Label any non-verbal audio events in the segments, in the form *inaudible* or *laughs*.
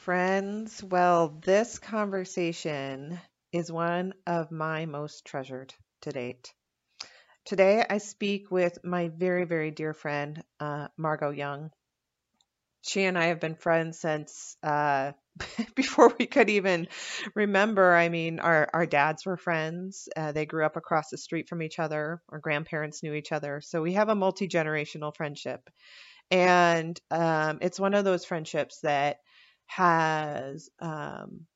friends. Well, this conversation is one of my most treasured to date. Today, I speak with my very, very dear friend, uh, Margot Young. She and I have been friends since uh, *laughs* before we could even remember. I mean, our, our dads were friends. Uh, they grew up across the street from each other. Our grandparents knew each other. So we have a multi generational friendship. And um, it's one of those friendships that has um,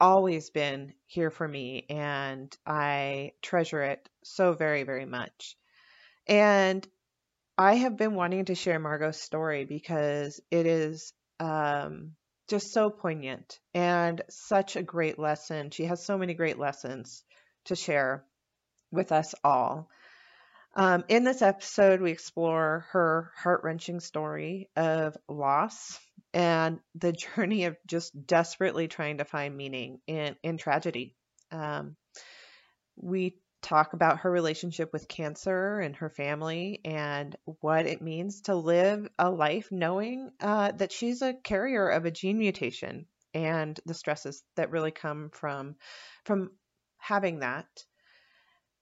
always been here for me, and I treasure it so very, very much. And I have been wanting to share Margot's story because it is um, just so poignant and such a great lesson. She has so many great lessons to share with us all. Um, in this episode, we explore her heart wrenching story of loss and the *laughs* journey of just desperately trying to find meaning in, in tragedy. Um, we talk about her relationship with cancer and her family and what it means to live a life knowing uh, that she's a carrier of a gene mutation and the stresses that really come from from having that.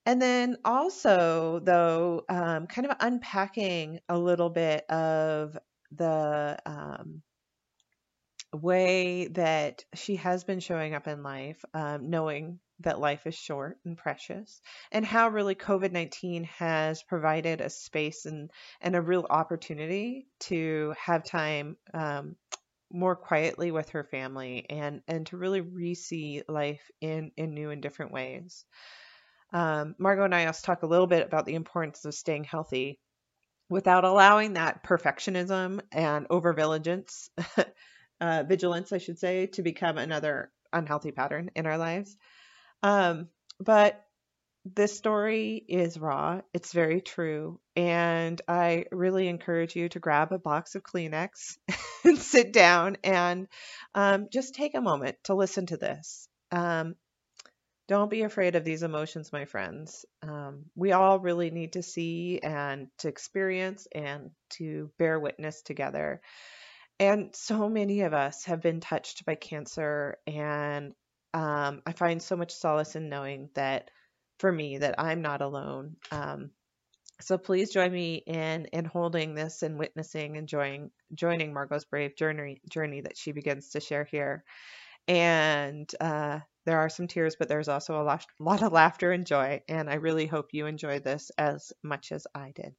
And then also, though, um, kind of unpacking a little bit of the um, way that she has been showing up in life, um, knowing that life is short and precious, and how really COVID 19 has provided a space and, and a real opportunity to have time um, more quietly with her family and, and to really re see life in, in new and different ways. Um, Margot and I also talk a little bit about the importance of staying healthy without allowing that perfectionism and over vigilance, *laughs* uh, vigilance, I should say, to become another unhealthy pattern in our lives. Um, but this story is raw. It's very true. And I really encourage you to grab a box of Kleenex *laughs* and sit down and um, just take a moment to listen to this. Um, don't be afraid of these emotions, my friends. Um, we all really need to see and to experience and to bear witness together. And so many of us have been touched by cancer, and um, I find so much solace in knowing that for me that I'm not alone. Um, so please join me in in holding this and witnessing and joining joining Margot's brave journey journey that she begins to share here. And uh, there are some tears, but there's also a *laughs* lot, of laughter and joy. And I really hope you enjoy this as much as I did.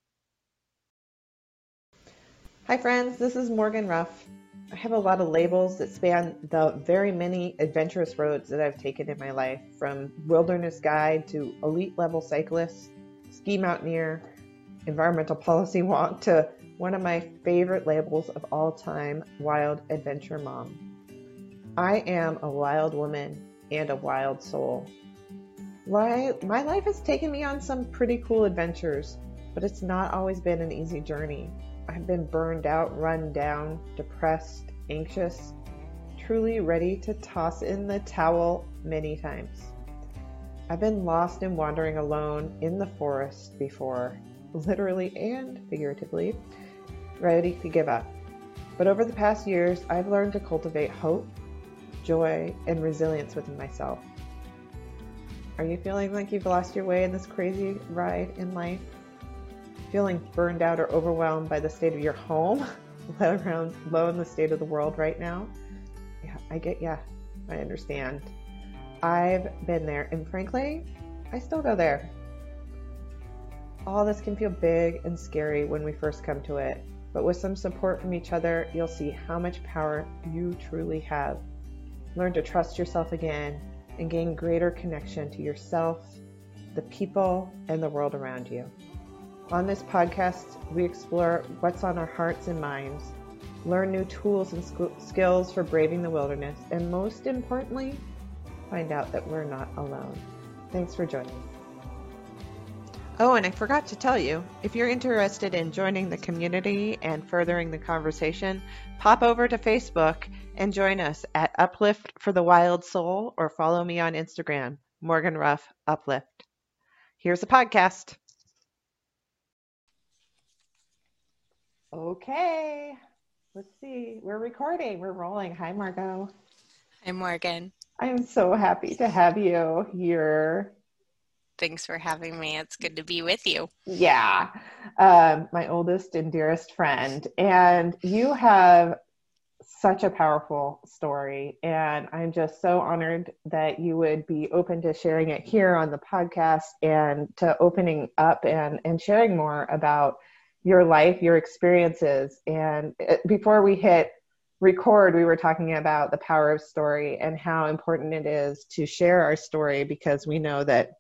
Hi, friends. This is Morgan Ruff. I have a lot of labels that span the very many adventurous roads that I've taken in my life, from wilderness guide to elite level cyclist, ski mountaineer, environmental *laughs* policy wonk to one of my favorite labels of all time, wild adventure mom. I am a wild woman and a wild soul. My, my life has taken me on some pretty cool adventures, but it's not always been an easy journey. I've been burned out, run down, depressed, anxious, truly ready to toss in the towel many times. I've been lost and wandering alone in the forest before, literally and figuratively, ready to give up. But over the past years, I've learned to cultivate hope joy, and resilience within myself. Are you feeling like you've lost your way in this crazy ride in life? Feeling burned out or overwhelmed by the state of your home, *laughs* let alone the state of the world right now? Yeah, I get, yeah, I understand. I've been there, and frankly, I still go there. All this can feel big and scary when we first come to it, but with some support from each other, you'll see how much power you truly have learn to trust yourself again, and gain greater connection to yourself, the people, and the world around you. On this podcast, we explore what's on our hearts and minds, learn new tools and skills for braving the wilderness, and most importantly, find out that we're not alone. Thanks for joining. Oh, and I forgot to tell you if you're interested in joining the community and furthering the conversation, pop over to Facebook and join us at Uplift for the Wild Soul or follow me on Instagram, Morgan Ruff Uplift. Here's the podcast. Okay. Let's see. We're recording. We're rolling. Hi, Margot. Hi, Morgan. I am so happy to have you here. Thanks for having me. It's good to be with you. Yeah. Um, my oldest and dearest friend. And you have such a powerful story. And I'm just so honored that you would be open to sharing it here on the podcast and to opening up and, and sharing more about your life, your experiences. And uh, before we hit record, we were talking about the power of story and how important it is to share our story because we know that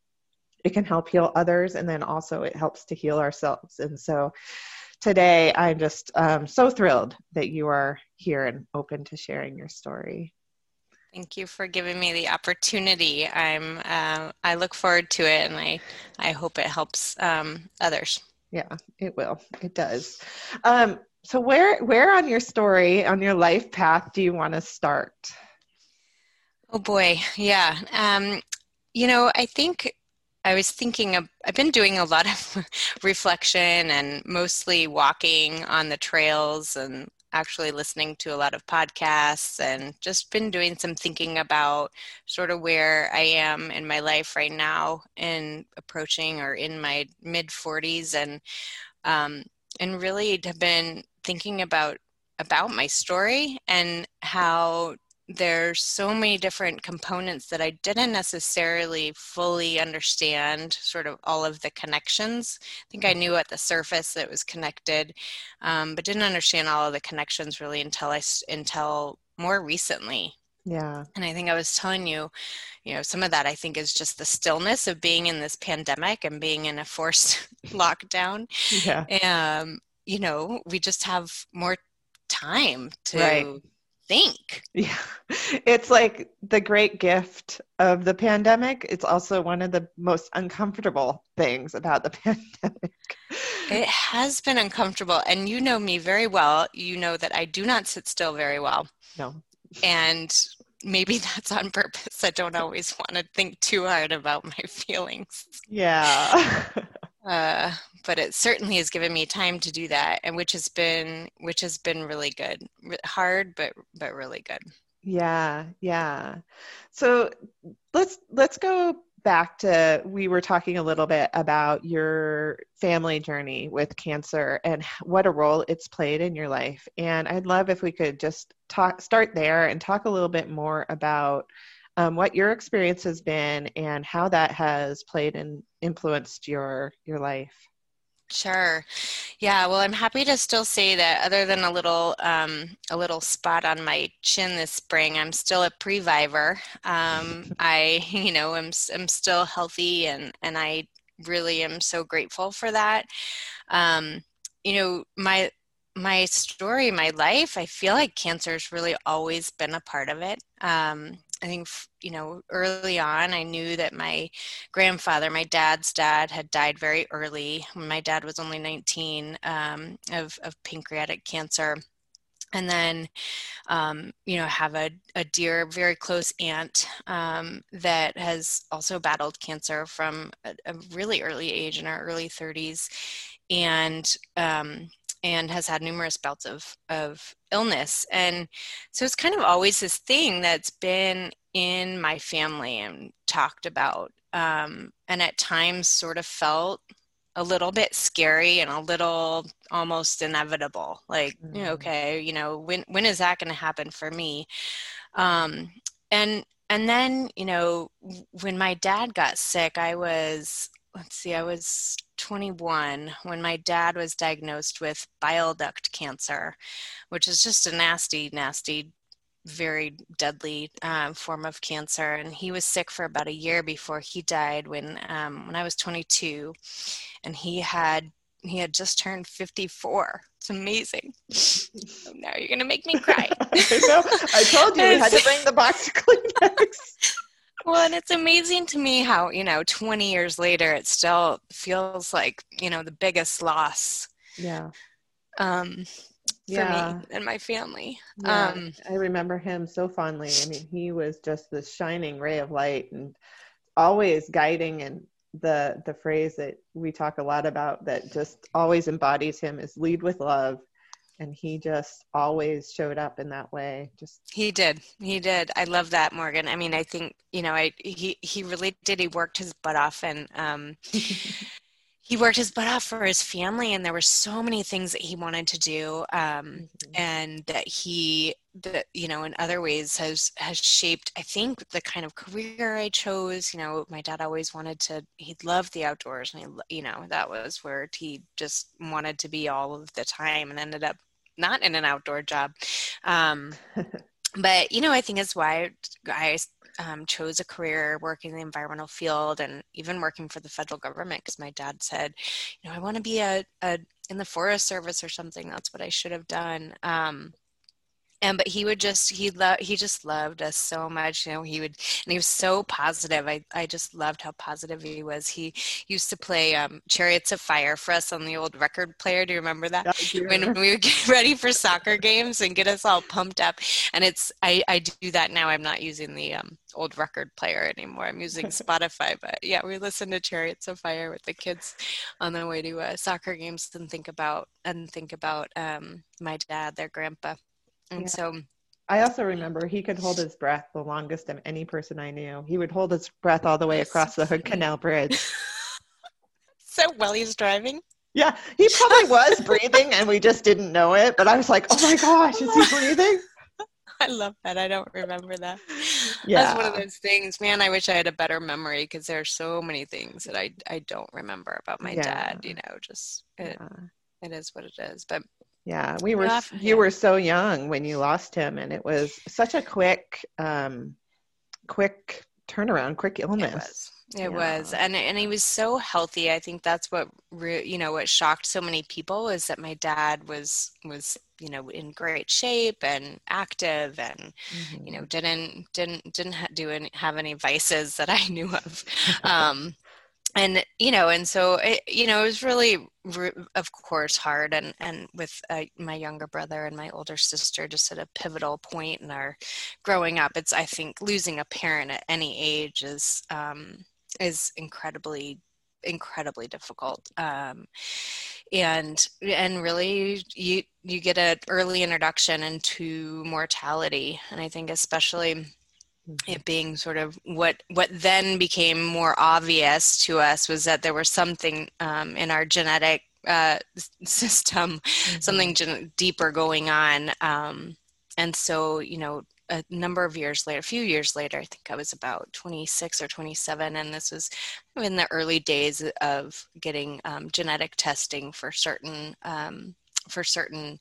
it can help heal others and then also it helps to heal ourselves. And so today I'm just um, so thrilled that you are here and open to sharing your story. Thank you for giving me the opportunity. I'm uh, I look forward to it, and I I hope it helps um, others. Yeah, it will. It does. Um, so where where on your story, on your life path, do you want to start? Oh boy, yeah. Um, you know, I think I was thinking of, I've been doing a lot of *laughs* reflection and mostly walking on the trails and actually listening to a lot of podcasts and just been doing some thinking about sort of where I am in my life right now and approaching or in my mid 40s and um, and really have been thinking about about my story and how there's so many different components that I didn't necessarily fully understand sort of all of the connections. I think I knew at the surface that it was connected, um, but didn't understand all of the connections really until I until more recently. Yeah. And I think I was telling you, you know, some of that I think is just the stillness of being in this pandemic and being in a forced *laughs* lockdown. Yeah. Um, you know, we just have more time to right think. *laughs* Yeah. It's like the great gift of the pandemic. It's also one of the most uncomfortable things about the *laughs* pandemic. It has been uncomfortable. And you know me very well. You know that I do not sit still very well. No. And maybe *laughs* that's on purpose. I don't always want to think too hard about my feelings. Yeah. uh, but it certainly has given me time to do that, and which has been which has been really good. Hard, but but really good. Yeah, yeah. So let's let's go back to we were talking a little bit about your family journey with cancer and what a role it's played in your life and i'd love if we could just talk start there and talk a little bit more about um, what your experience has been and how that has played and influenced your your life Sure. Yeah. Well, I'm happy to still say that other than a little um, a little spot on my chin this spring, I'm still a previvor. Um, *laughs* I, *laughs* you know, am am still healthy, and and I really am so grateful for that. Um, you know, my my story, my life, I feel like cancer has really always been a part of it. Um, I think, you know, early on, I knew that my grandfather, my dad's dad, had died very early when my dad was only 19 um, of, of pancreatic cancer. And then um, you know have a, a dear very close aunt um, that has also battled cancer from a, a, really early age in our early 30s and um, and has had numerous bouts of, of illness. And so it's kind of always this thing that's been in my family and talked about. Um, and at times sort of felt a little bit scary and a little almost inevitable. Like, mm. okay, you know, when when is that going to happen for me? Um, and and then you know, when my dad got sick, I was let's see, I was 21 when my dad was diagnosed with bile duct cancer, which is just a nasty, nasty, very deadly um, form of cancer. And he was sick for about a year before he died when um, when I was 22, and he had he had just turned 54. It's amazing. *laughs* now you're gonna make me cry. *laughs* I know. I told you we *laughs* had to bring the box of Kleenex well, and it's amazing to me how, you know, 20 years later, it still feels like, you know, the biggest loss. Yeah. Um, yeah. me and my family. Yeah, um, I remember him so fondly. I mean, he was just this shining ray of light and always guiding and the the phrase that we talk a lot about that just always embodies him is lead with love and he just always showed up in that way just he did. He did. I love that morgan. I mean i think you know i he he really did. He worked his butt off and um *laughs* he worked his butt off for his family and there were so many things that he wanted to do um, mm-hmm. and that he that you know in other ways has has shaped i think the kind of career i chose. You know my dad always wanted to he loved the outdoors and he, you know that was where he just wanted to be all of the time and ended up not in an outdoor job um, but you know i think it's why i um, chose a career working in the environmental field and even working for the federal government because my dad said, you know, I want to be a, a in the Forest Service or something. That's what I should have done. Um, and but he would just he loved he just loved us so much you know he would and he was so positive. I i just loved how positive he was. He used to play um, chariots of fire for us on the old record player. Do you remember that? When we would get *laughs* ready for soccer games and get us all pumped up. And it's i i do that now. I'm not using the um, old record player anymore. I'm using *laughs* spotify. But yeah we listen to chariots of fire with the kids on the way to uh, soccer games and think about and think about um, my dad their grandpa and yeah. so I also remember he could hold his breath the longest of any person I knew. He would hold his breath all the way across the Hood Canal Bridge. *laughs* so while he's driving? Yeah, he probably was breathing and we just didn't know it. But I was like, oh my *laughs* gosh, is he breathing? *laughs* I love that. I don't remember that. Yeah. That's one of those things. Man, I wish I had a better memory because there are so many things that I, I don't remember about my yeah. dad, you know, just it, yeah. it is what it is. But yeah, we were you were so young when you lost him and it was such a quick um quick turnaround, quick illness. It was. It yeah. was. And and he was so healthy. I think that's what re- you know what shocked so many people is that my dad was was you know in great shape and active and mm-hmm. you know mm-hmm. didn't didn't didn't do any have any vices that I knew of. *laughs* Um and you know and so it, you know it was really of course hard and and with uh, my younger brother and my older sister just at a pivotal point in our growing up it's i think losing a parent at any age is um, is incredibly incredibly difficult um, and and really you you get an early introduction into mortality and i think especially. It being sort of what what then became more obvious to us was that there was something um, in our genetic uh, *laughs* system, mm-hmm. something gen- deeper going on, um, and so you know a number of years later, a few years later, I think I was about 26 or 27, and this was in the early days of getting um, genetic testing for certain um, for certain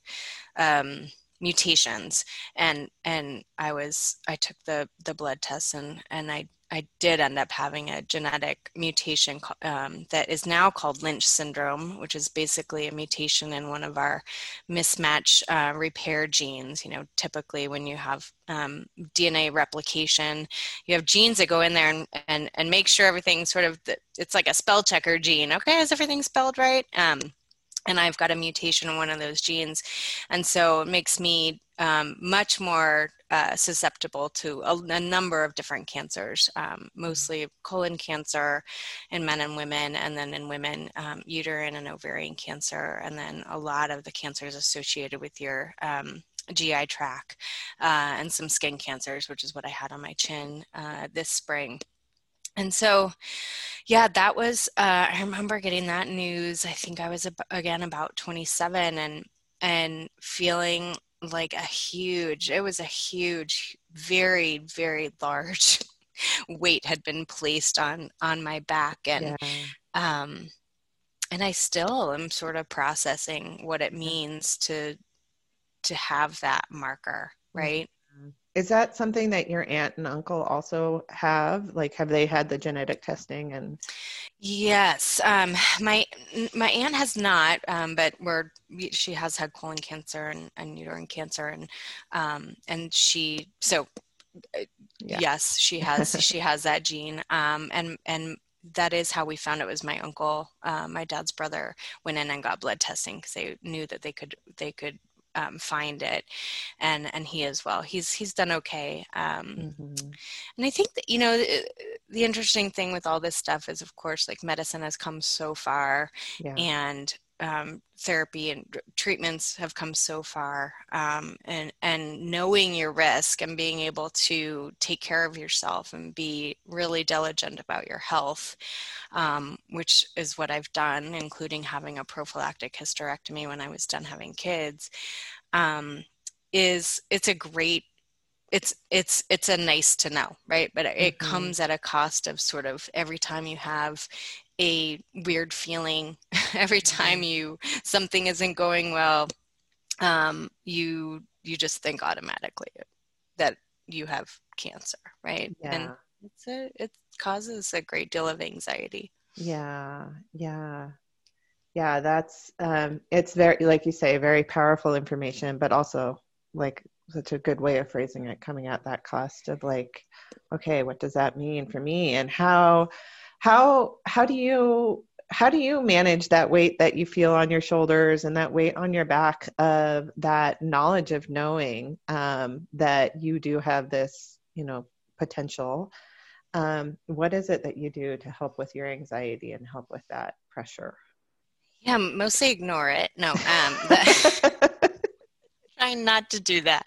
um, mutations. And and i was i took the the blood tests and and i i did end up having a genetic mutation um, that is now called lynch syndrome which is basically a mutation in one of our mismatch uh, repair genes. You know typically when you have um, dna replication you have genes that go in there and and, and make sure everything sort of it's like a spell checker gene. Okay is everything spelled right? Um, and I've got a mutation in one of those genes. And so it makes me um, much more uh, susceptible to a, a, number of different cancers, um, mostly colon cancer in men and women, and then in women, um, uterine and ovarian cancer, and then a lot of the cancers associated with your um, GI tract uh, and some skin cancers, which is what I had on my chin uh, this spring. And so, yeah, that was, uh, I remember getting that news. I think I was, again, about 27 and, and feeling like a huge, it was a huge, very, very large *laughs* weight had been placed on, on my back. And, yeah. um, and I still am sort of processing what it means to, to have that marker, mm-hmm. right? Is that something that your aunt and uncle also have? Like, have they had the genetic testing and? Yes, um, my my aunt has not, um, but we're she has had colon cancer and, and uterine cancer, and um, and she so uh, yeah. yes, she has *laughs* she has that gene, um, and and that is how we found it was my uncle uh, my dad's brother went in and got blood testing because they knew that they could they could um, find it, and and he as well. He's he's done okay, um, mm-hmm. and I think that you know the, the, interesting thing with all this stuff is, of course, like medicine has come so far, yeah. and um, therapy and treatments have come so far um, and and knowing your risk and being able to take care of yourself and be really diligent about your health um, which is what i've done including having a prophylactic hysterectomy when i was done having kids um, is it's a great it's it's it's a nice to know right but it mm-hmm. comes at a cost of sort of every time you have a weird feeling *laughs* every time mm-hmm. you something isn't going well um, you you just think automatically that you have cancer right yeah. and it's a, it causes a great deal of anxiety yeah yeah yeah that's um it's very like you say very powerful information but also like such a good way of phrasing it coming at that cost of like okay what does that mean for me and how how how do you how do you manage that weight that you feel on your shoulders and that weight on your back of that knowledge of knowing um, that you do have this you know potential? Um, what is it that you do to help with your anxiety and help with that pressure? Yeah mostly ignore it. No um, *laughs* but *laughs* trying not to do that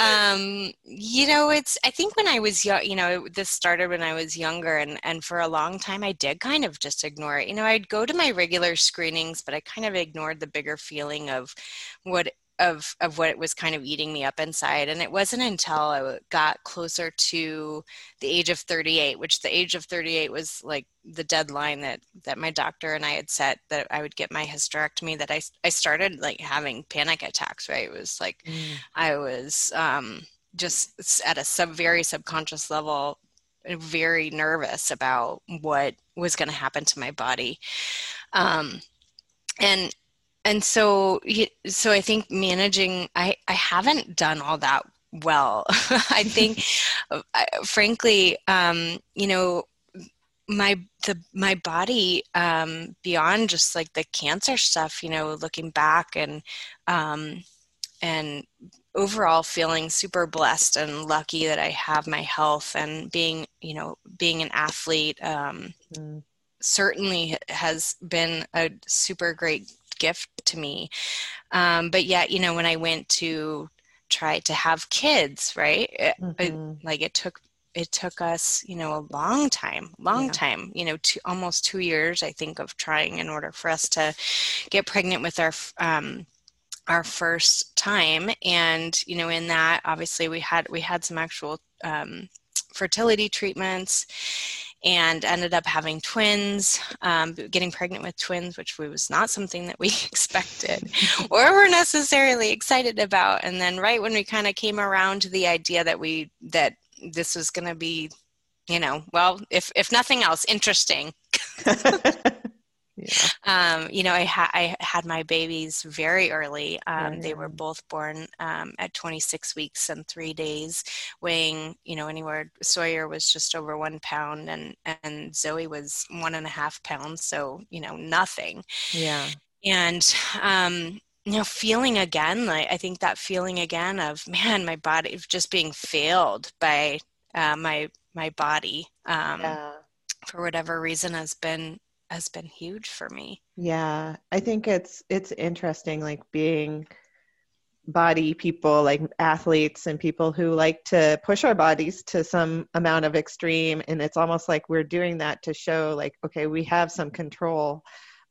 um, you know, it's, I think when I was young, you know, this started when I was younger and, and for a long time I did kind of just ignore it. You know, I'd go to my regular screenings, but I kind of ignored the bigger feeling of what of of what it was kind of eating me up inside. And it wasn't until i got closer to the age of 38 which the age of 38 was like the deadline that that my doctor and i had set that i would get my hysterectomy that i i started like having panic attacks right? It was like mm. i was um just at a sub very subconscious level very nervous about what was going to happen to my body. Um and and so so i think managing i i haven't done all that well *laughs* i think *laughs* frankly um you know my the my body um beyond just like the cancer stuff you know looking back and um and overall feeling super blessed and lucky that i have my health and being you know being an athlete um mm. certainly has been a super great gift to me. Um, but yet, you know, when I went to try to have kids, right? It, mm-hmm. it, like it took it took us, you know, a long time, long yeah. time, you know, two, almost two years, I think, of trying in order for us to get pregnant with our um, our first time. And you know, in that, obviously, we had we had some actual um, fertility treatments and ended up having twins, um, getting pregnant with twins, which was not something that we *laughs* expected or were necessarily excited about. And then right when we kind of came around to the idea that we that this was going to be, you know, well, if if nothing else, interesting. *laughs* Yeah. Um, you know, I, ha- I had my babies very early. Um, They were both born um, at 26 weeks and three days, weighing, you know, anywhere. Sawyer was just over one pound, and and Zoe was one and a half pounds. So you know, nothing. Yeah. And um, you know, feeling again, like I think that feeling again of man, my body just being failed by uh, my my body. Um, yeah. For whatever reason, has been has been huge for me. Yeah, I think it's it's interesting like being body people like athletes and people who like to push our bodies to some amount of extreme and it's almost like we're doing that to show like okay we have some control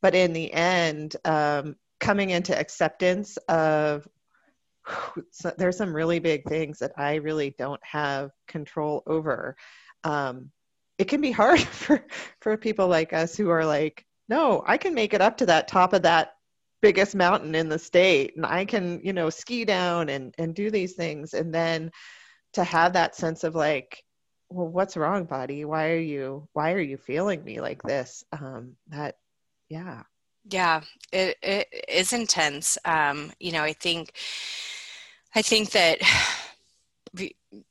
but in the end um, coming into acceptance of so there's some really big things that i really don't have control over um, it can be hard *laughs* for for people like us who are like no i can make it up to that top of that biggest mountain in the state and i can you know ski down and and do these things. And then to have that sense of like well what's wrong body why are you why are you feeling me like this? Um that yeah. Yeah it, it is intense. Um you know i think i think that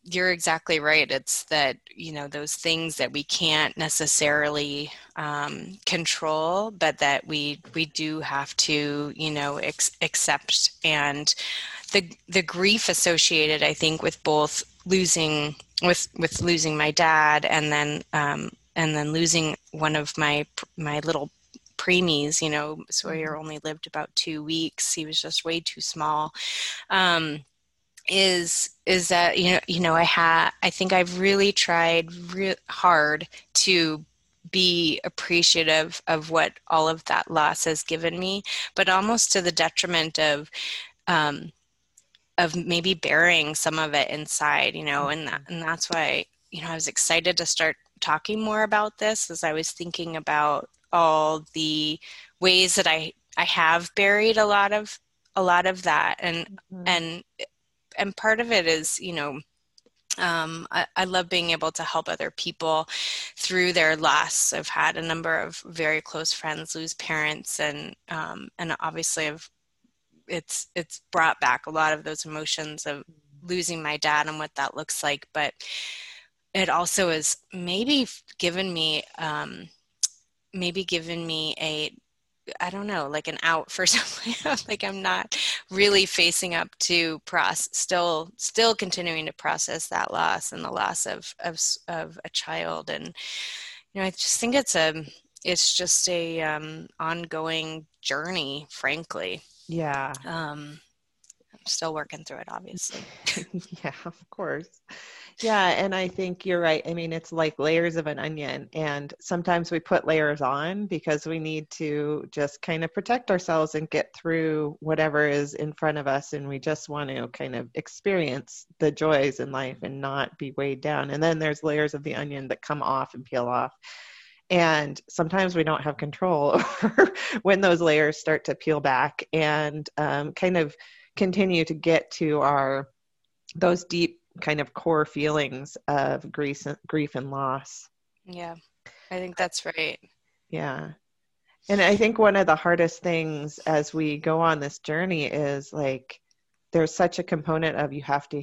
you're exactly right. It's that, you know, those things that we can't necessarily um, control, but that we, we do have to, you know, ex- accept. And the, the grief associated, I think, with both losing, with, with losing my dad and then, um, and then losing one of my, my little preemies. You know, Sawyer mm-hmm. only lived about two weeks. He was just way too small. Um, is is that you know you know I had I think I've really tried re- hard to be appreciative of what all of that loss has given me, but almost to the detriment of um, of maybe burying some of it inside, you know, and that, and that's why you know I was excited to start talking more about this as I was thinking about all the ways that I I have buried a lot of a lot of that and mm-hmm. and and part of it is you know um, I, I, love being able to help other people through their loss. I've had a number of very close friends lose parents, and um, and obviously, I've it's it's brought back a lot of those emotions of losing my dad and what that looks like. But it also has maybe given me um, maybe given me a I don't know, like an out for *laughs* something. like I'm not really facing up to process, still, still continuing to process that loss and the loss of, of, of a child. And, you know, I just think it's a, it's just a um, ongoing journey, frankly. Yeah. Um, I'm still working through it, obviously. *laughs* yeah, of course. Yeah, and I think you're right. I mean, it's like layers of an onion, and sometimes we put layers on because we need to just kind of protect ourselves and get through whatever is in front of us, and we just want to kind of experience the joys in life and not be weighed down. And then there's layers of the onion that come off and peel off. And sometimes we don't have control *laughs* over when those layers start to peel back and um, kind of continue to get to our those deep kind of core feelings of grief, grief and loss. Yeah, I think that's right. Yeah. And I think one of the hardest things as we go on this journey is like there's such a component of you have to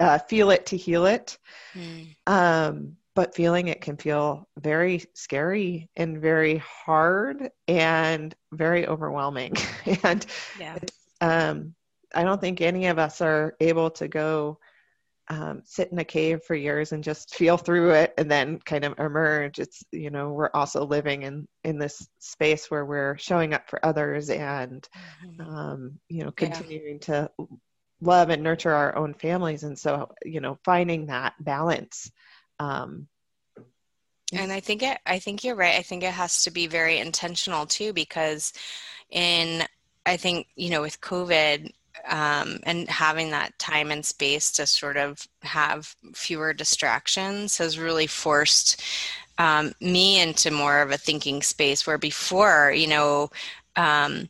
uh, feel it to heal it. Mm. Um, but feeling it can feel very scary and very hard and very overwhelming. *laughs* and yeah. um, I don't think any of us are able to go um, sit in a cave for years and just feel through it and then kind of emerge it's you know we're also living in in this space where we're showing up for others and mm-hmm. um, you know continuing yeah. to love and nurture our own families and so you know finding that balance um, and i think it i think you're right i think it has to be very intentional too because in i think you know with covid um, and having that time and space to sort of have fewer distractions has really forced um, me into more of a thinking space where before, you know, um,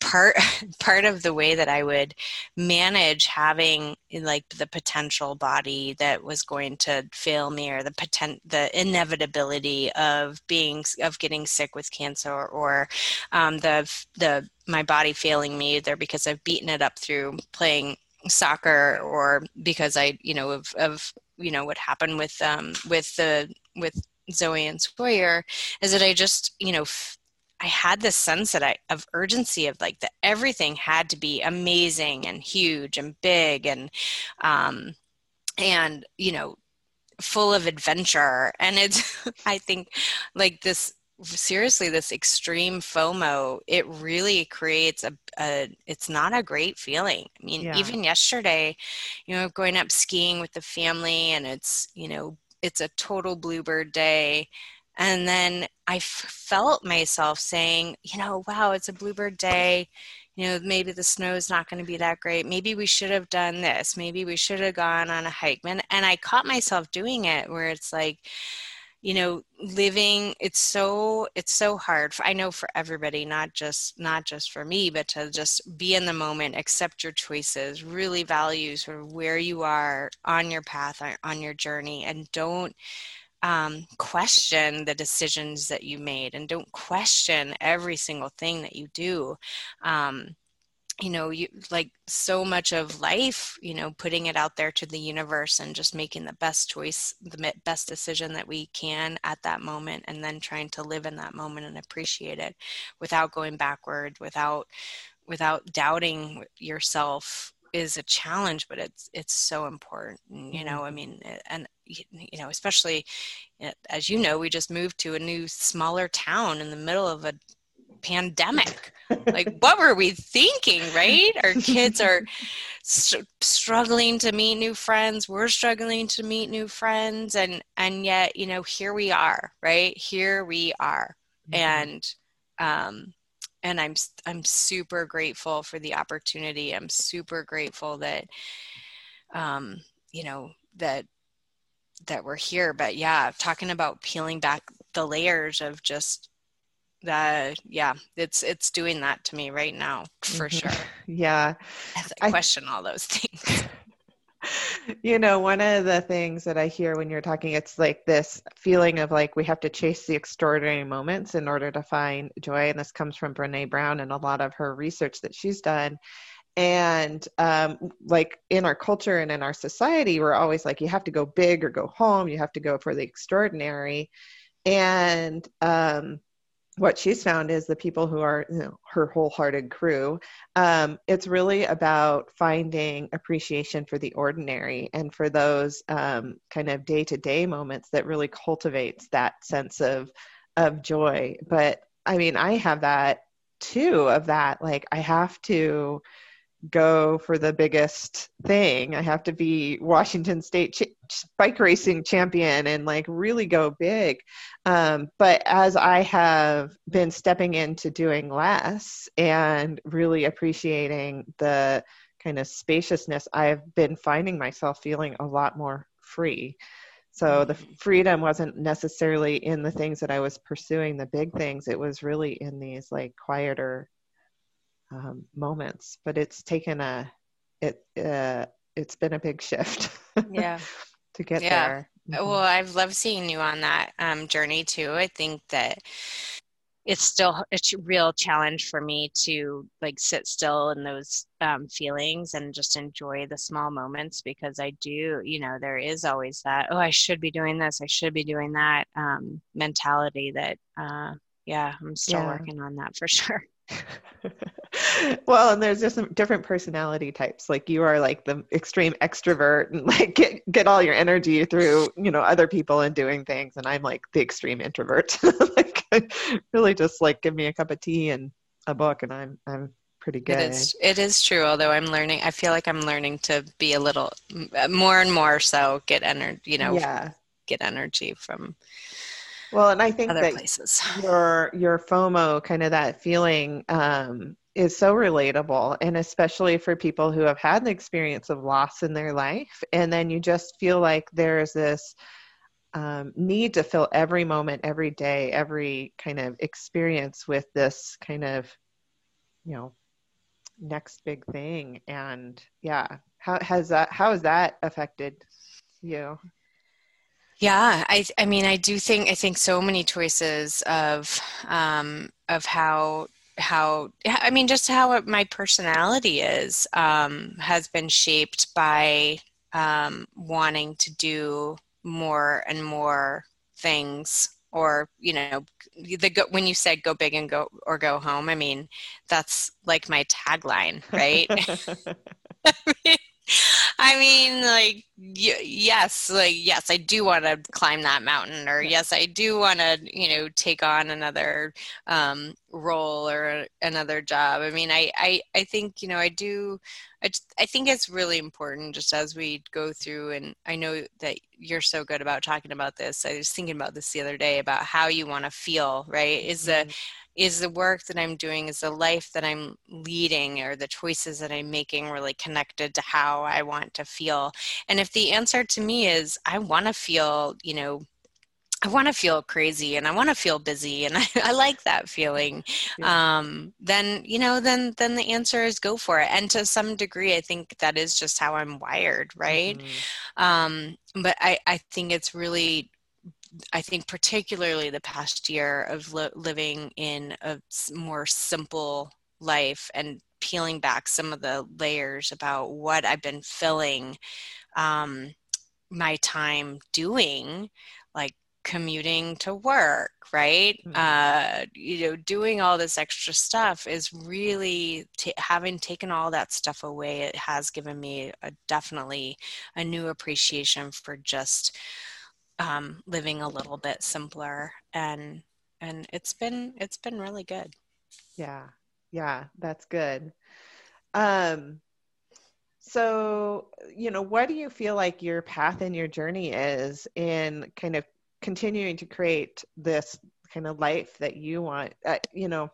part *laughs* part of the way that I would manage having like the potential body that was going to fail me or the potent the inevitability of being of getting sick with cancer or um, the the my body failing me either because I've beaten it up through playing soccer or because I you know of of you know what happened with um with the with Zoe and Sawyer is that I just you know f- I had this sense that I of urgency of like that everything had to be amazing and huge and big and um and you know full of adventure. And it's *laughs* I think like this seriously this extreme FOMO it really creates a, a it's not a great feeling. I mean yeah. even yesterday you know going up skiing with the family and it's you know it's a total bluebird day and then I f- felt myself saying, you know, wow, it's a bluebird day. You know, maybe the snow is not going to be that great. Maybe we should have done this. Maybe we should have gone on a hike. And, and I caught myself doing it where it's like, you know living it's so it's so hard for, i know for everybody not just not just for me but to just be in the moment accept your choices really value sort of where you are on your path on your journey and don't um, question the decisions that you made and don't question every single thing that you do. Um, you know, you like so much of life, you know, putting it out there to the universe and just making the best choice, the best decision that we can at that moment, and then trying to live in that moment and appreciate it without going backward, without without doubting yourself is a challenge but it's it's so important you know i mm-hmm. mean and you know especially eh, as you know we just moved to a new smaller town in the middle of a pandemic. Like what were we thinking right? Our kids are st- struggling to meet new friends. We're struggling to meet new friends. And and yet you know here we are right? Here we are. Mm-hmm. and um and i'm i'm super grateful for the opportunity. I'm super grateful that um you know that that we're here. But yeah talking about peeling back the layers of just that yeah it's it's doing that to me right now for mm-hmm. sure. *laughs* Yeah. I question I, all those things. *laughs* You know one of the things that i hear when you're talking it's like this feeling of like we have to chase the extraordinary moments in order to find joy and this comes from brene brown and a lot of her research that she's done. And um, like in our culture and in our society we're always like you have to go big or go home you have to go for the extraordinary. And um, what she's found is the people who are you know, her wholehearted crew um, it's really about finding appreciation for the ordinary and for those um, kind of day-to-day moments that really cultivates that sense of of joy. But i mean i have that too of that like i have to go for the biggest thing. I have to be Washington State ch- bike racing champion and like really go big. Um, but as I have been stepping into doing less and really appreciating the kind of spaciousness, I've been finding myself feeling a lot more free. So the freedom wasn't necessarily in the things that I was pursuing, the big things. It was really in these like quieter um, moments, but it's taken a it uh, it's been a big shift. *laughs* yeah, to get yeah. there. Mm-hmm. Well, I've loved seeing you on that um, journey too. I think that it's still a real challenge for me to like sit still in those um, feelings and just enjoy the small moments because I do, you know, there is always that, oh, I should be doing this, I should be doing that um, mentality that, uh, yeah, I'm still yeah. working on that for *laughs* sure. *laughs* well, and there's just some different personality types. Like you are like the extreme extrovert and like get get all your energy through, you know, other people and doing things. And I'm like the extreme introvert. *laughs* like really just like give me a cup of tea and a book and I'm I'm pretty good. It is it is true, although I'm learning I feel like I'm learning to be a little more and more so get energy, you know, yeah. get energy from well, and I think that places. your your FOMO, kind of that feeling, um, is so relatable, and especially for people who have had the experience of loss in their life, and then you just feel like there's this um, need to fill every moment, every day, every kind of experience with this kind of, you know, next big thing. And yeah, how has that? How has that affected you? Yeah, I I mean I do think I think so many choices of um, of how how I mean just how my personality is um, has been shaped by um, wanting to do more and more things or you know the go, when you said go big and go or go home i mean that's like my tagline right? *laughs* *laughs* I mean, like, y- yes, like, yes, I do want to climb that mountain, or yes, I do want to, you know, take on another um, role or another job. I mean, I, I, I think, you know, I do, I, I think it's really important just as we go through, and I know that you're so good about talking about this. I was thinking about this the other day about how you want to feel, right? Is mm-hmm. the, is the work that I'm doing, is the life that I'm leading, or the choices that I'm making really connected to how I want to feel? And if the answer to me is, I want to feel, you know, I want to feel crazy and I want to feel busy and I, *laughs* I like that feeling. Yeah. Um, then you know, then then the answer is go for it. And to some degree, I think that is just how I'm wired, right? Mm-hmm. Um, but I I think it's really I think particularly the past year of li- living in a more simple life and peeling back some of the layers about what I've been filling um, my time doing, like commuting to work right? Mm-hmm. uh, you know doing all this extra stuff is really t- having taken all that stuff away it has given me a definitely a new appreciation for just um, living a little bit simpler. And and it's been it's been really good. Yeah. Yeah. That's good. Um so you know what do you feel like your path and your journey is in kind of continuing to create this kind of life that you want? Uh, you know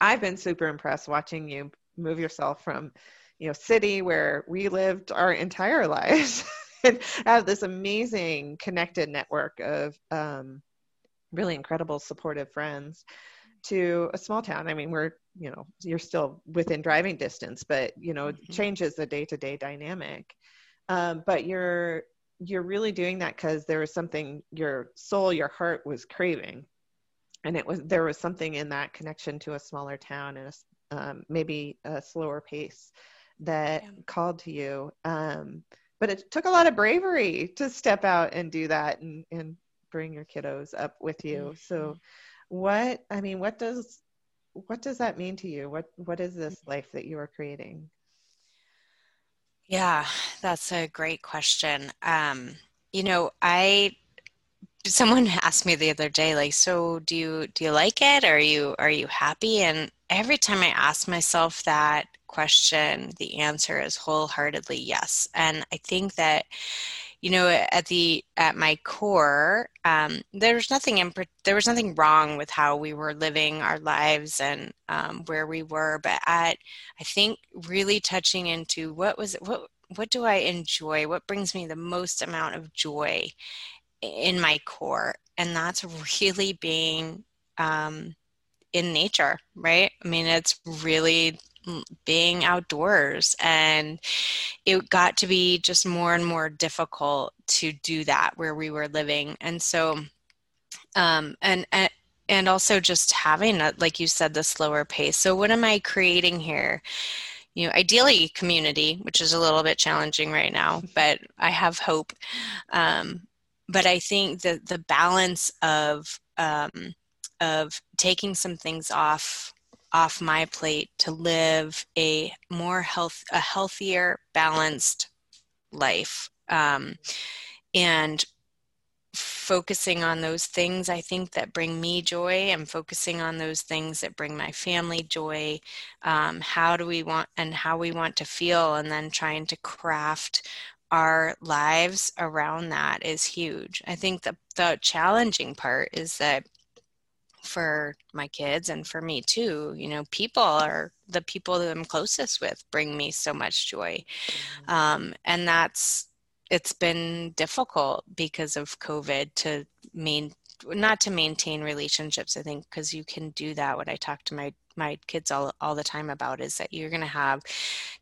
i've been super impressed watching you move yourself from you know city where we lived our entire *laughs* lives and have this amazing connected network of um, really incredible supportive friends to a small town i mean we're you know you're still within driving distance but you know mm-hmm. changes the day-to-day dynamic um, but you're you're really doing that because there was something your soul your heart was craving and it was there was something in that connection to a smaller town and a, um, maybe a slower pace that yeah. called to you um, but it took a lot of bravery to step out and do that and, and bring your kiddos up with you mm-hmm. so what i mean what does what does that mean to you? What what is this life that you are creating? Yeah, that's a great question. Um, you know, I someone *laughs* asked me the other day like so do you do you like it? Are you are you happy? And every time i ask myself that question the answer is wholeheartedly yes. And i think that you know at the at my core um, there was nothing in there was nothing wrong with how we were living our lives and um, where we were but at i think really touching into what was what what do i enjoy? What brings me the most amount of joy in my core? And that's really being um, in nature right? I mean it's really being outdoors and it got to be just more and more difficult to do that where we were living. And so um and and and also just having a, like you said the slower pace. So what am i creating here? You know ideally community which is a little bit challenging right now but i have hope. Um, but i think that the balance of um, of taking some things off off my plate to live a more health a healthier balanced life. Um, and focusing on those things i think that bring me joy and focusing on those things that bring my family joy um, how do we want and how we want to feel and then trying to craft our lives around that is huge. I think the, the challenging part is that for my kids and for me too. You know, people are the people that I'm closest with bring me so much joy. Mm-hmm. Um, and that's, it's been difficult because of COVID to main, not to maintain relationships, I think, because you can do that. What I talk to my my kids all, all the time about is that you're going to have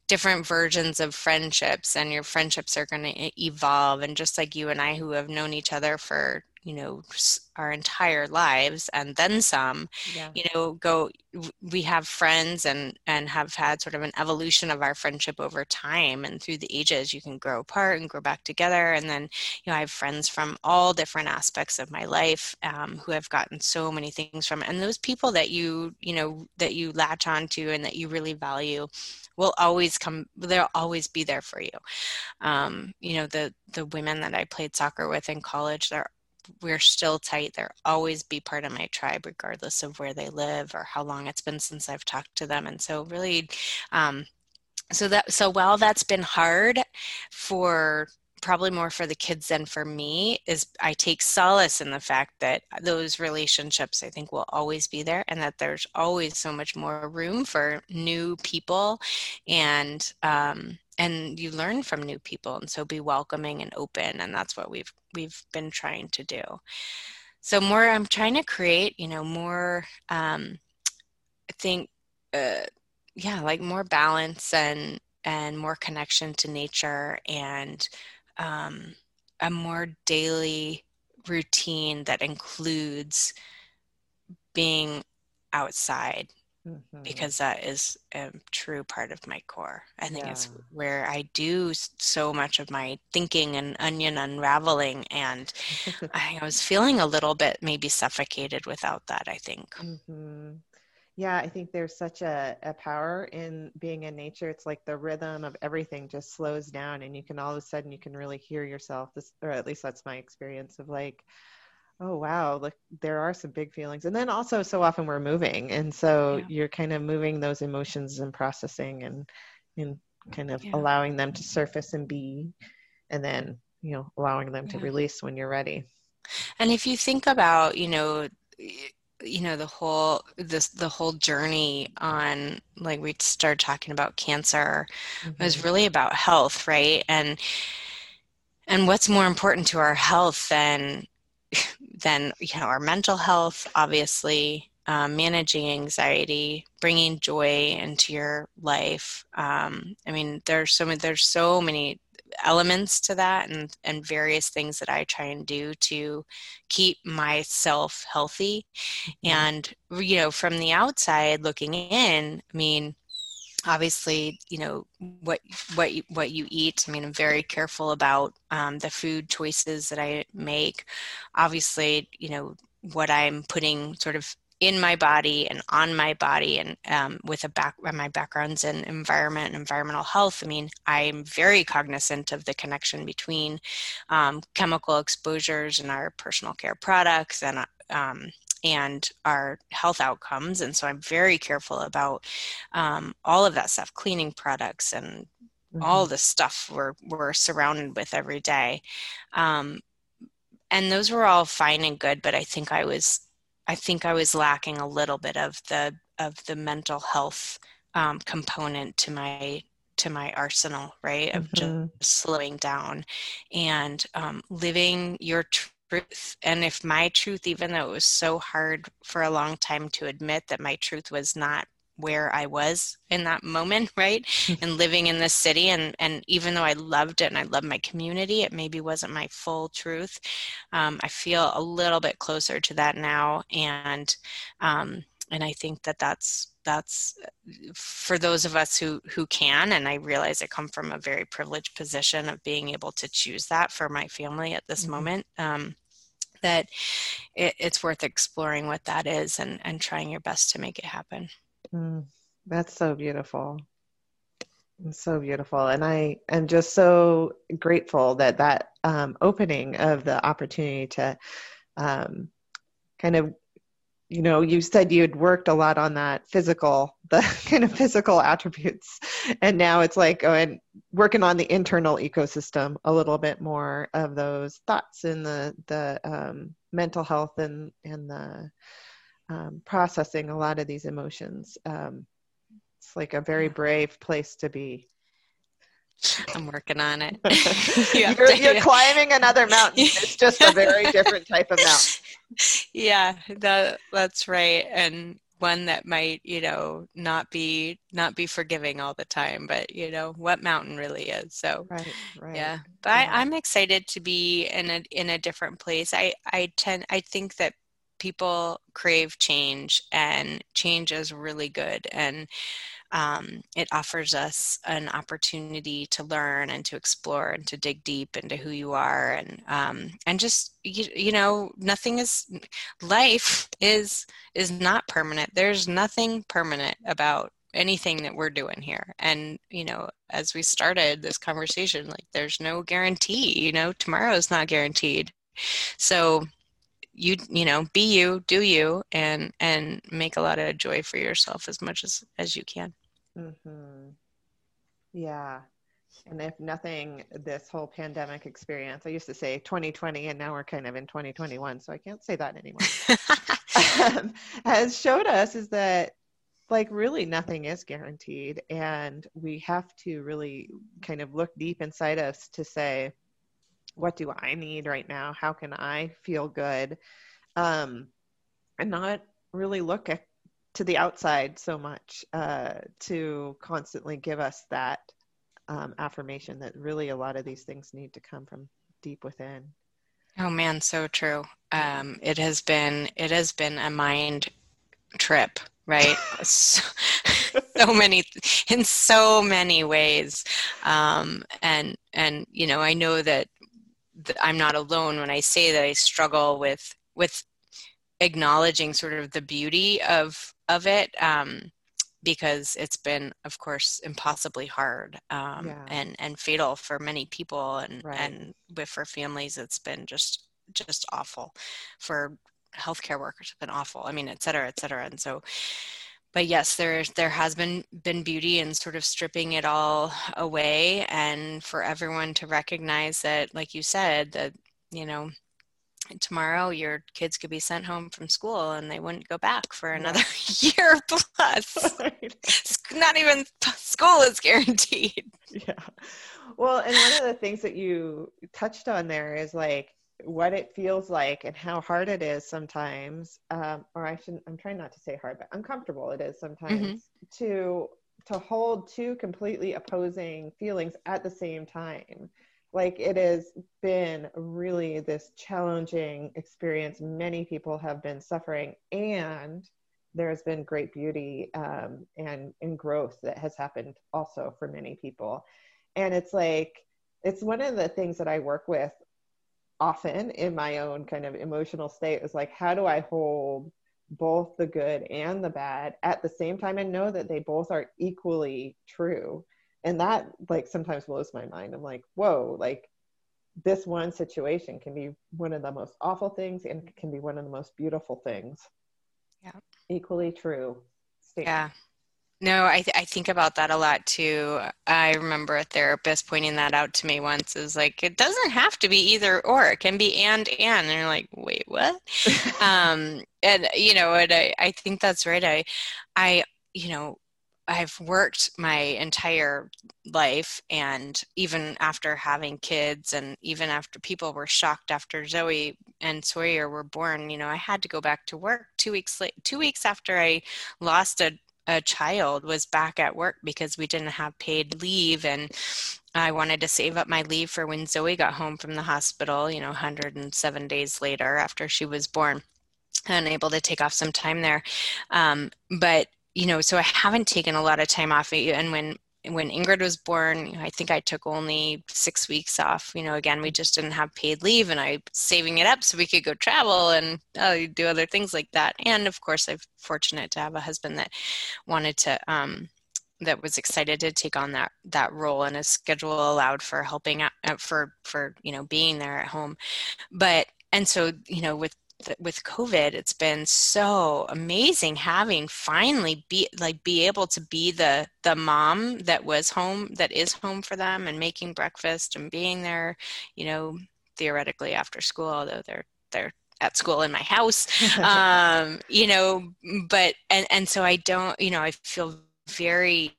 different versions of friendships and your friendships are going to evolve and just like you and i who have known each other for you know our entire lives and then some yeah. you know go we have friends and and have had sort of an evolution of our friendship over time and through the ages you can grow apart and grow back together. And then you know i have friends from all different aspects of my life um, who have gotten so many things from and those people that you you know that you latch onto and that you really value will always come they'll always be there for you. Um, you know the the women that i played soccer with in college they're we're still tight. They'll always be part of my tribe, regardless of where they live or how long it's been since I've talked to them. And so, really, um, so that so while that's been hard for probably more for the kids than for me is I take solace in the fact that those relationships I think will always be there and that there's always so much more room for new people and um, and you learn from new people and so be welcoming and open and that's what we've we've been trying to do. So more i'm trying to create you know more um i think uh yeah like more balance and and more connection to nature and um a more daily routine that includes being outside mm-hmm. because that is a true part of my core. I think yeah. it's where I do so much of my thinking and onion unraveling. And *laughs* I was feeling a little bit maybe suffocated without that, I think. Mm-hmm. Yeah, I think there's such a, a power in being in nature. It's like the rhythm of everything just slows down, and you can all of a sudden you can really hear yourself. This, or at least that's my experience of like, oh wow like there are some big feelings and then also so often we're moving and so yeah. you're kind of moving those emotions and processing and and kind of yeah. allowing them to surface and be and then you know allowing them to release when you're ready and if you think about you know you know the whole this the whole journey on like we started talking about cancer mm-hmm. was really about health right and and what's more important to our health than *laughs* then you know our mental health obviously um, managing anxiety bringing joy into your life um, i mean there's so many there's so many elements to that and and various things that i try and do to keep myself healthy mm-hmm. and you know from the outside looking in i mean obviously you know what what you, what you eat i mean i'm very careful about um, the food choices that i make obviously you know what i'm putting sort of in my body and on my body and um, with a back my backgrounds in environment and environmental health i mean i'm very cognizant of the connection between um, chemical exposures and our personal care products and um, and our health outcomes. And so I'm very careful about um, all of that stuff, cleaning products and mm-hmm. all the stuff we're, we're surrounded with every day. Um, and those were all fine and good, but I think I was, I think I was lacking a little bit of the, of the mental health um, component to my to my arsenal, right? Of mm-hmm. just slowing down and um, living your truth. And if my truth, even though it was so hard for a long time to admit that my truth was not where I was in that moment, *laughs* right? *laughs* and living in this city and and even though I loved it and I loved my community, it maybe wasn't my full truth. Um, I feel a little bit closer to that now, and um, and I think that that's that's for those of us who who can and i realize i come from a very privileged position of being able to choose that for my family at this mm-hmm. moment um, that it, it's worth exploring what that is and, and trying your best to make it happen. Mm, that's so beautiful. It's so beautiful. And I am just so grateful that that um, opening of the opportunity to um, kind of you know you said you had worked a lot on that physical the *laughs* kind of physical attributes and now it's like going oh, working on the internal ecosystem a little bit more of those thoughts and the the um, mental health and and the um, processing a lot of these emotions um, it's like a very brave place to be I'm working on it. *laughs* you're, *laughs* you're climbing another mountain. It's *laughs* just a very different type of mountain yeah, that that's right. And one that might, you know, not be not be forgiving all the time, but you know what mountain really is. So right, right. Yeah, but yeah. I, I'm excited to be in a in a different place. I I tend I think that people crave change, and change is really good. And um, it offers us an opportunity to learn and to explore and to dig deep into who you are and um, and just you, you know nothing is life is is not permanent there's nothing permanent about anything that we're doing here and you know as we started this conversation like there's no guarantee you know tomorrow is not guaranteed so you you know be you do you and and make a lot of joy for yourself as much as as you can Mm-hmm. Yeah. And if nothing, this whole pandemic experience, I used to say 2020, and now we're kind of in 2021, so I can't say that anymore, *laughs* um, has showed us is that like really nothing is guaranteed. And we have to really kind of look deep inside us to say, what do I need right now? How can I feel good? Um, and not really look at to the outside so much uh, to constantly give us that um, affirmation that really a lot of these things need to come from deep within. Oh man, so true. Um, it has been it has been a mind trip right *laughs* so, so, many in so many ways um, and and you know i know that, that i'm not alone when i say that i struggle with with acknowledging sort of the beauty of of it um, because it's been of course impossibly hard um, yeah. and and fatal for many people and right. and with for families it's been just just awful for healthcare workers have been awful i mean et cetera et cetera and so but yes there there has been been beauty in sort of stripping it all away and for everyone to recognize that like you said that you know tomorrow your kids could be sent home from school and they wouldn't go back for another yeah. *laughs* year plus. *laughs* Not even school is guaranteed. Yeah. Well, and one of the things that you touched on there is like what it feels like and how hard it is sometimes um, or i shouldn't i'm trying not to say hard but uncomfortable it is sometimes mm-hmm. to to hold two completely opposing feelings at the same time like it has been really this challenging experience many people have been suffering and there has been great beauty um, and and growth that has happened also for many people and it's like it's one of the things that i work with often in my own kind of emotional state is like how do i hold both the good and the bad at the same time and know that they both are equally true? And that like sometimes blows my mind. I'm like whoa like this one situation can be one of the most awful things and can be one of the most beautiful things. Yeah. Equally true statement. yeah no I, th- I think about that a lot too i remember a therapist pointing that out to me once is like it doesn't have to be either or it can be and and and you're like wait what *laughs* um and you know and I, I think that's right i i you know I've worked my entire life, and even after having kids, and even after people were shocked after Zoe and Sawyer were born, you know, I had to go back to work two weeks late. Two weeks after I lost a, a child, was back at work because we didn't have paid leave, and I wanted to save up my leave for when Zoe got home from the hospital. You know, 107 days later after she was born and able to take off some time there. Um, but you know, so I haven't taken a lot of time off. And when when Ingrid was born, I think I took only six weeks off. You know, again, we just didn't have paid leave, and I saving it up so we could go travel and uh, do other things like that. And of course, I'm fortunate to have a husband that wanted to, um, that was excited to take on that that role, and his schedule allowed for helping out uh, for for you know being there at home. But and so you know with with covid it's been so amazing having finally be like be able to be the the mom that was home that is home for them and making breakfast and being there you know theoretically after school although they're they're at school in my house *laughs* um you know but and and so i don't you know i feel very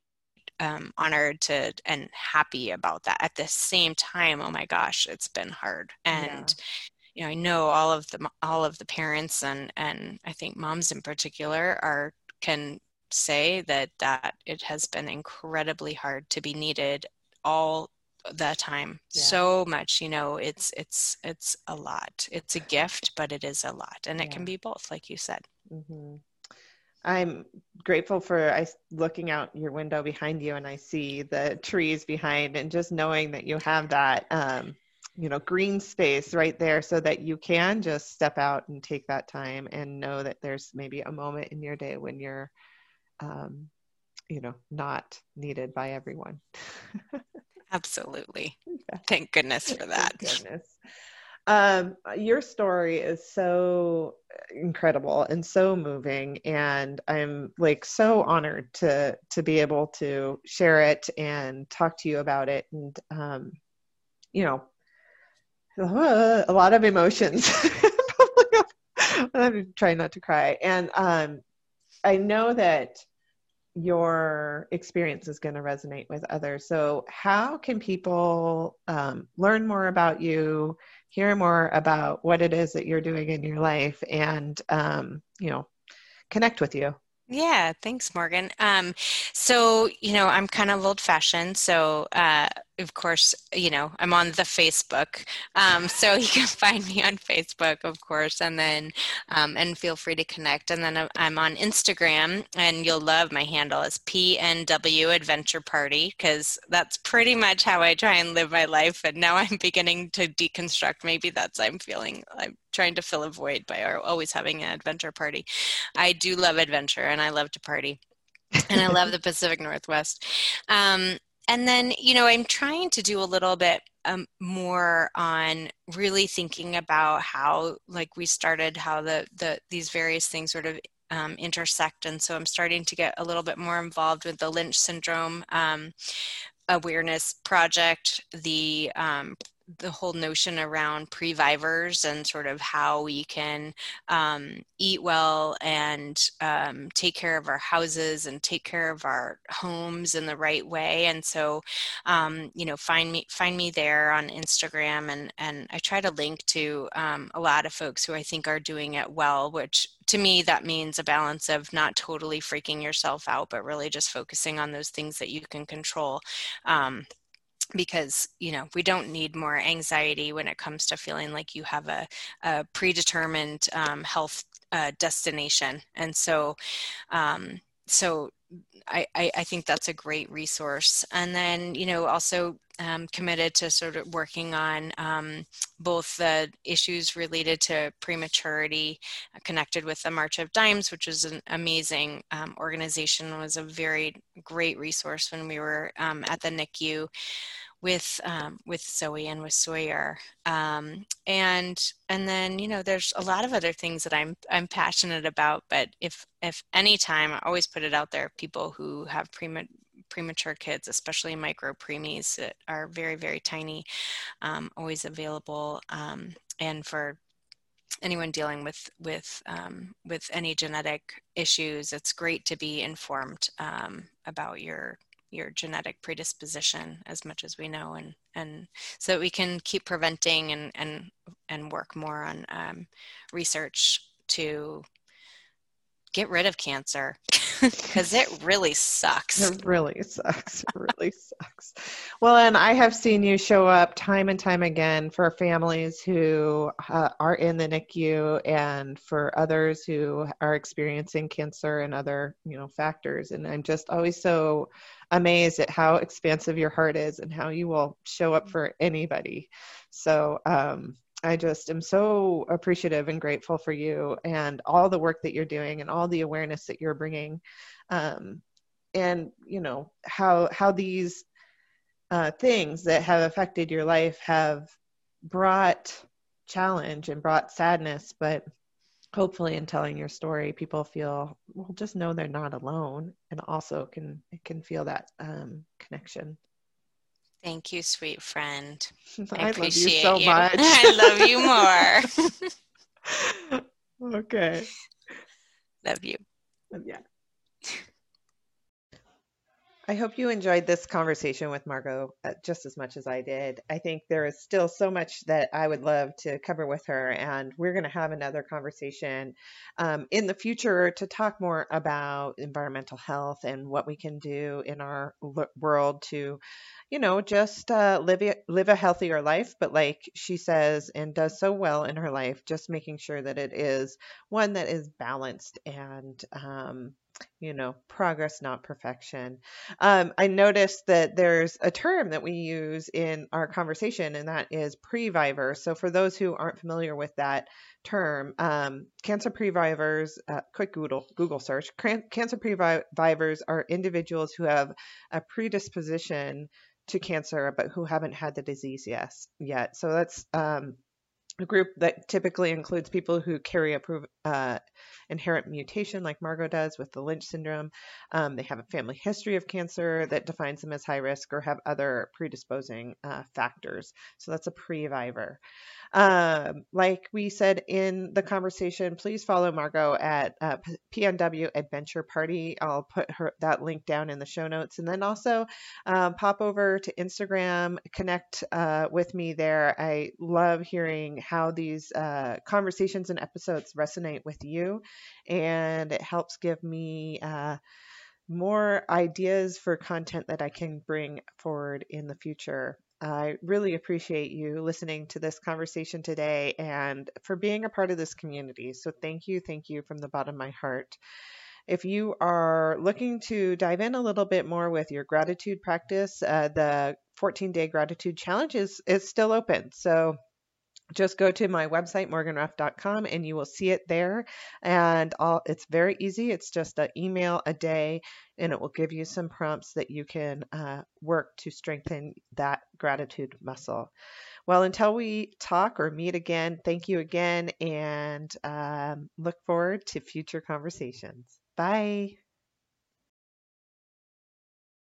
um, honored to and happy about that. At the same time oh my gosh it's been hard. And you know i know all of the all of the parents and and i think moms in particular are can say that that it has been incredibly hard to be needed all the time yeah. so much you know it's it's it's a lot it's a gift but it is a lot and it can be both like you said mm-hmm. i'm grateful for i looking out your window behind you and i see the trees behind and just knowing that you have that um, you know green space right there so that you can just step out and take that time and know that there's maybe a moment in your day when you're um, you know not needed by everyone. *laughs* Absolutely. Yeah. thank goodness for that. goodness. Um, your story is so incredible and so moving and i'm like so honored to to be able to share it and talk to you about it and um, you know *laughs* a lot of emotions. *laughs* I'm trying not to cry. And um, I know that your experience is going to resonate with others. So, how can people um, learn more about you, hear more about what it is that you're doing in your life, and um, you know, connect with you? Yeah, thanks, Morgan. Um, so, you know, I'm kind of old fashioned. So, uh, of course, you know, I'm on the Facebook. Um, so *laughs* you can find me on Facebook, of course, and then, um, and feel free to connect. And then I'm on Instagram, and you'll love my handle is PNW Adventure Party, because that's pretty much how I try and live my life. And now I'm beginning to deconstruct. Maybe that's I'm feeling, I'm trying to fill a void by always having an adventure party. I do love adventure, and I love to party and I love the *laughs* Pacific Northwest. Um, and then you know i'm trying to do a little bit um, more on really thinking about how like we started how the the these various things sort of um, intersect and so i'm starting to get a little bit more involved with the lynch syndrome um, awareness project the um, the whole notion around previvors and sort of how we can um, eat well and um, take care of our houses and take care of our homes in the right way. And so, um, you know, find me find me there on Instagram, and and I try to link to um, a lot of folks who I think are doing it well, which to me that means a balance of not totally freaking yourself out, but really just focusing on those things that you can control. Um, because you know we don't need more anxiety when it comes to feeling like you have a, a predetermined um, health uh, destination. And so um, so I, I, think that's a great resource. And then you know also um, committed to sort of working on um, both the issues related to prematurity uh, connected with the march of dimes which is an amazing um, organization was a very great resource when we were um, at the nicu with um, with Zoe and with Sawyer, um, and and then you know there's a lot of other things that I'm I'm passionate about. But if if any time, I always put it out there. People who have prema- premature kids, especially micro preemies that are very very tiny, um, always available. Um, and for anyone dealing with with um, with any genetic issues, it's great to be informed um, about your your genetic predisposition as much as we know and and so that we can keep preventing and and and work more on um, research to get rid of cancer *laughs* because it really sucks. It really sucks. It really sucks. Well, and I have seen you show up time and time again for families who uh, are in the NICU and for others who are experiencing cancer and other, you know, factors. And I'm just always so amazed at how expansive your heart is and how you will show up for anybody. So, um, I just am so appreciative and grateful for you and all the work that you're doing and all the awareness that you're bringing, um, and you know how how these uh, things that have affected your life have brought challenge and brought sadness, but hopefully in telling your story, people feel well, just know they're not alone, and also can can feel that um, connection. Thank you, sweet friend. *laughs* I, I appreciate you so you. much. I love you *laughs* more. *laughs* okay. Love you. Yeah. I hope you enjoyed this conversation with Margot uh, just as much as I did. I think there is still so much that I would love to cover with her, and we're going to have another conversation um, in the future to talk more about environmental health and what we can do in our world to you know, just uh, live a, live a healthier life. But like she says and does so well in her life, just making sure that it is one that is balanced and um, you know, progress, not perfection. Um, I noticed that there's a term that we use in our conversation, and that is previvor. So, for those who aren't familiar with that term, um, cancer previvors, uh, quick Google Google search, cancer previvors are individuals who have a predisposition to cancer, but who haven't had the disease yet. Yet, so that's um, a group that typically includes people who carry a uh, inherent mutation, like Margot does with the Lynch syndrome. Um, they have a family history of cancer that defines them as high risk, or have other predisposing uh, factors. So that's a previvor. Um, like we said in the conversation, please follow Margot at uh, PNW Adventure Party. I'll put her that link down in the show notes, and then also um, pop over to Instagram, connect uh, with me there. I love hearing how these uh, conversations and episodes resonate with you, and it helps give me uh, more ideas for content that I can bring forward in the future. I really appreciate you listening to this conversation today and for being a part of this community. So, thank you, thank you from the bottom of my heart. If you are looking to dive in a little bit more with your gratitude practice, uh, the 14 day gratitude challenge is, is still open. So, just go to my website morganruff.com and you will see it there. And all, it's very easy. It's just an email a day and it will give you some prompts that you can uh, work to strengthen that gratitude muscle. Well until we talk or meet again thank you again and um, look forward to future conversations. Bye